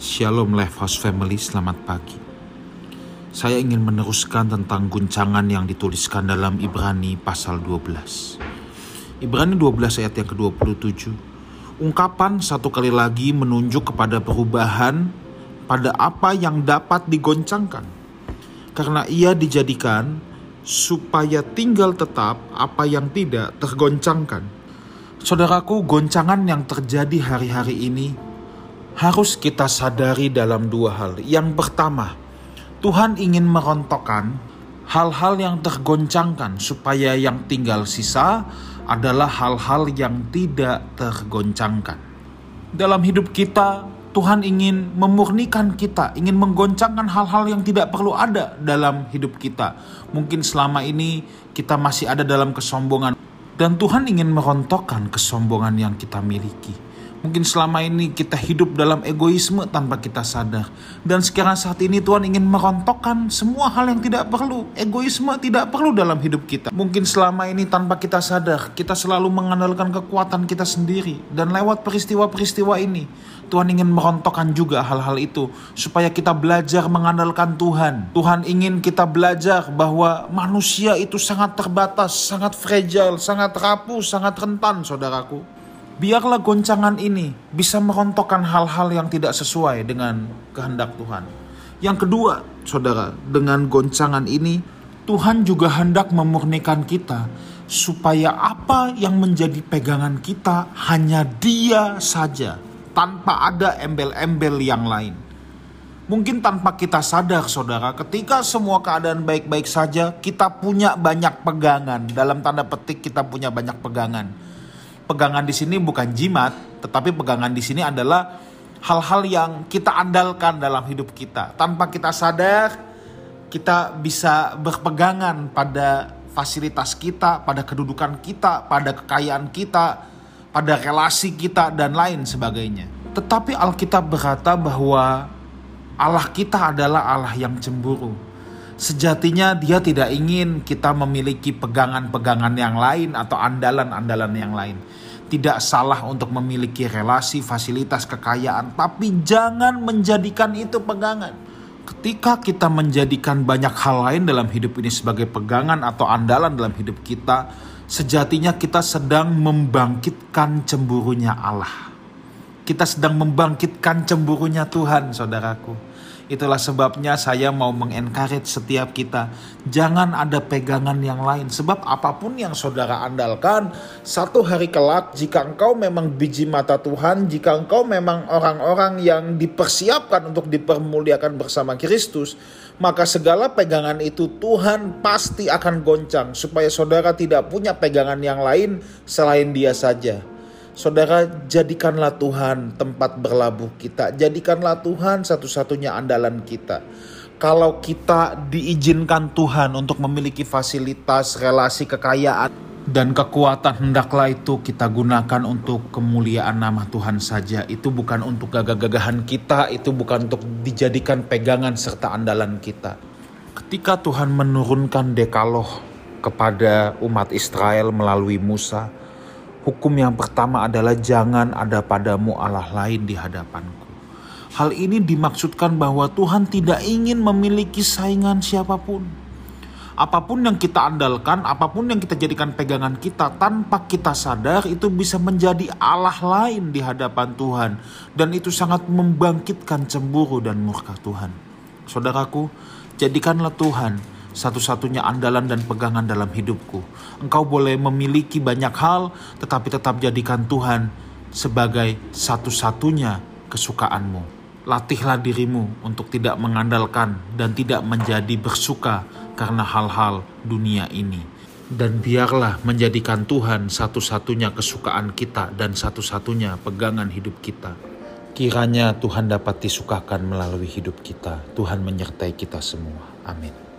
Shalom House Family, selamat pagi. Saya ingin meneruskan tentang guncangan yang dituliskan dalam Ibrani pasal 12. Ibrani 12 ayat yang ke-27. Ungkapan satu kali lagi menunjuk kepada perubahan pada apa yang dapat digoncangkan. Karena ia dijadikan supaya tinggal tetap apa yang tidak tergoncangkan. Saudaraku, goncangan yang terjadi hari-hari ini harus kita sadari dalam dua hal. Yang pertama, Tuhan ingin merontokkan hal-hal yang tergoncangkan supaya yang tinggal sisa adalah hal-hal yang tidak tergoncangkan. Dalam hidup kita, Tuhan ingin memurnikan kita, ingin menggoncangkan hal-hal yang tidak perlu ada dalam hidup kita. Mungkin selama ini kita masih ada dalam kesombongan, dan Tuhan ingin merontokkan kesombongan yang kita miliki. Mungkin selama ini kita hidup dalam egoisme tanpa kita sadar. Dan sekarang saat ini Tuhan ingin merontokkan semua hal yang tidak perlu. Egoisme tidak perlu dalam hidup kita. Mungkin selama ini tanpa kita sadar, kita selalu mengandalkan kekuatan kita sendiri. Dan lewat peristiwa-peristiwa ini, Tuhan ingin merontokkan juga hal-hal itu. Supaya kita belajar mengandalkan Tuhan. Tuhan ingin kita belajar bahwa manusia itu sangat terbatas, sangat fragile, sangat rapuh, sangat rentan saudaraku biarlah goncangan ini bisa merontokkan hal-hal yang tidak sesuai dengan kehendak Tuhan. Yang kedua, saudara, dengan goncangan ini, Tuhan juga hendak memurnikan kita supaya apa yang menjadi pegangan kita hanya Dia saja, tanpa ada embel-embel yang lain. Mungkin tanpa kita sadar, saudara, ketika semua keadaan baik-baik saja, kita punya banyak pegangan. Dalam tanda petik, kita punya banyak pegangan pegangan di sini bukan jimat, tetapi pegangan di sini adalah hal-hal yang kita andalkan dalam hidup kita. Tanpa kita sadar, kita bisa berpegangan pada fasilitas kita, pada kedudukan kita, pada kekayaan kita, pada relasi kita, dan lain sebagainya. Tetapi Alkitab berkata bahwa Allah kita adalah Allah yang cemburu. Sejatinya dia tidak ingin kita memiliki pegangan-pegangan yang lain atau andalan-andalan yang lain tidak salah untuk memiliki relasi, fasilitas, kekayaan, tapi jangan menjadikan itu pegangan. Ketika kita menjadikan banyak hal lain dalam hidup ini sebagai pegangan atau andalan dalam hidup kita, sejatinya kita sedang membangkitkan cemburunya Allah. Kita sedang membangkitkan cemburunya Tuhan, saudaraku. Itulah sebabnya saya mau mengencourage setiap kita. Jangan ada pegangan yang lain. Sebab apa pun yang saudara andalkan, satu hari kelak jika engkau memang biji mata Tuhan, jika engkau memang orang-orang yang dipersiapkan untuk dipermuliakan bersama Kristus, maka segala pegangan itu Tuhan pasti akan goncang supaya saudara tidak punya pegangan yang lain selain dia saja. Saudara, jadikanlah Tuhan tempat berlabuh kita. Jadikanlah Tuhan satu-satunya andalan kita. Kalau kita diizinkan Tuhan untuk memiliki fasilitas, relasi, kekayaan, dan kekuatan hendaklah itu kita gunakan untuk kemuliaan nama Tuhan saja. Itu bukan untuk gagah-gagahan kita, itu bukan untuk dijadikan pegangan serta andalan kita. Ketika Tuhan menurunkan dekaloh kepada umat Israel melalui Musa, Hukum yang pertama adalah jangan ada padamu Allah lain di hadapanku. Hal ini dimaksudkan bahwa Tuhan tidak ingin memiliki saingan siapa pun. Apa pun yang kita andalkan, apa pun yang kita jadikan pegangan kita tanpa kita sadar itu bisa menjadi Allah lain di hadapan Tuhan. Dan itu sangat membangkitkan cemburu dan murka Tuhan. Saudaraku, jadikanlah Tuhan satu-satunya andalan dan pegangan dalam hidupku. Engkau boleh memiliki banyak hal, tetapi tetap jadikan Tuhan sebagai satu-satunya kesukaanmu. Latihlah dirimu untuk tidak mengandalkan dan tidak menjadi bersuka karena hal-hal dunia ini. Dan biarlah menjadikan Tuhan satu-satunya kesukaan kita dan satu-satunya pegangan hidup kita. Kiranya Tuhan dapat disukakan melalui hidup kita. Tuhan menyertai kita semua. Amin.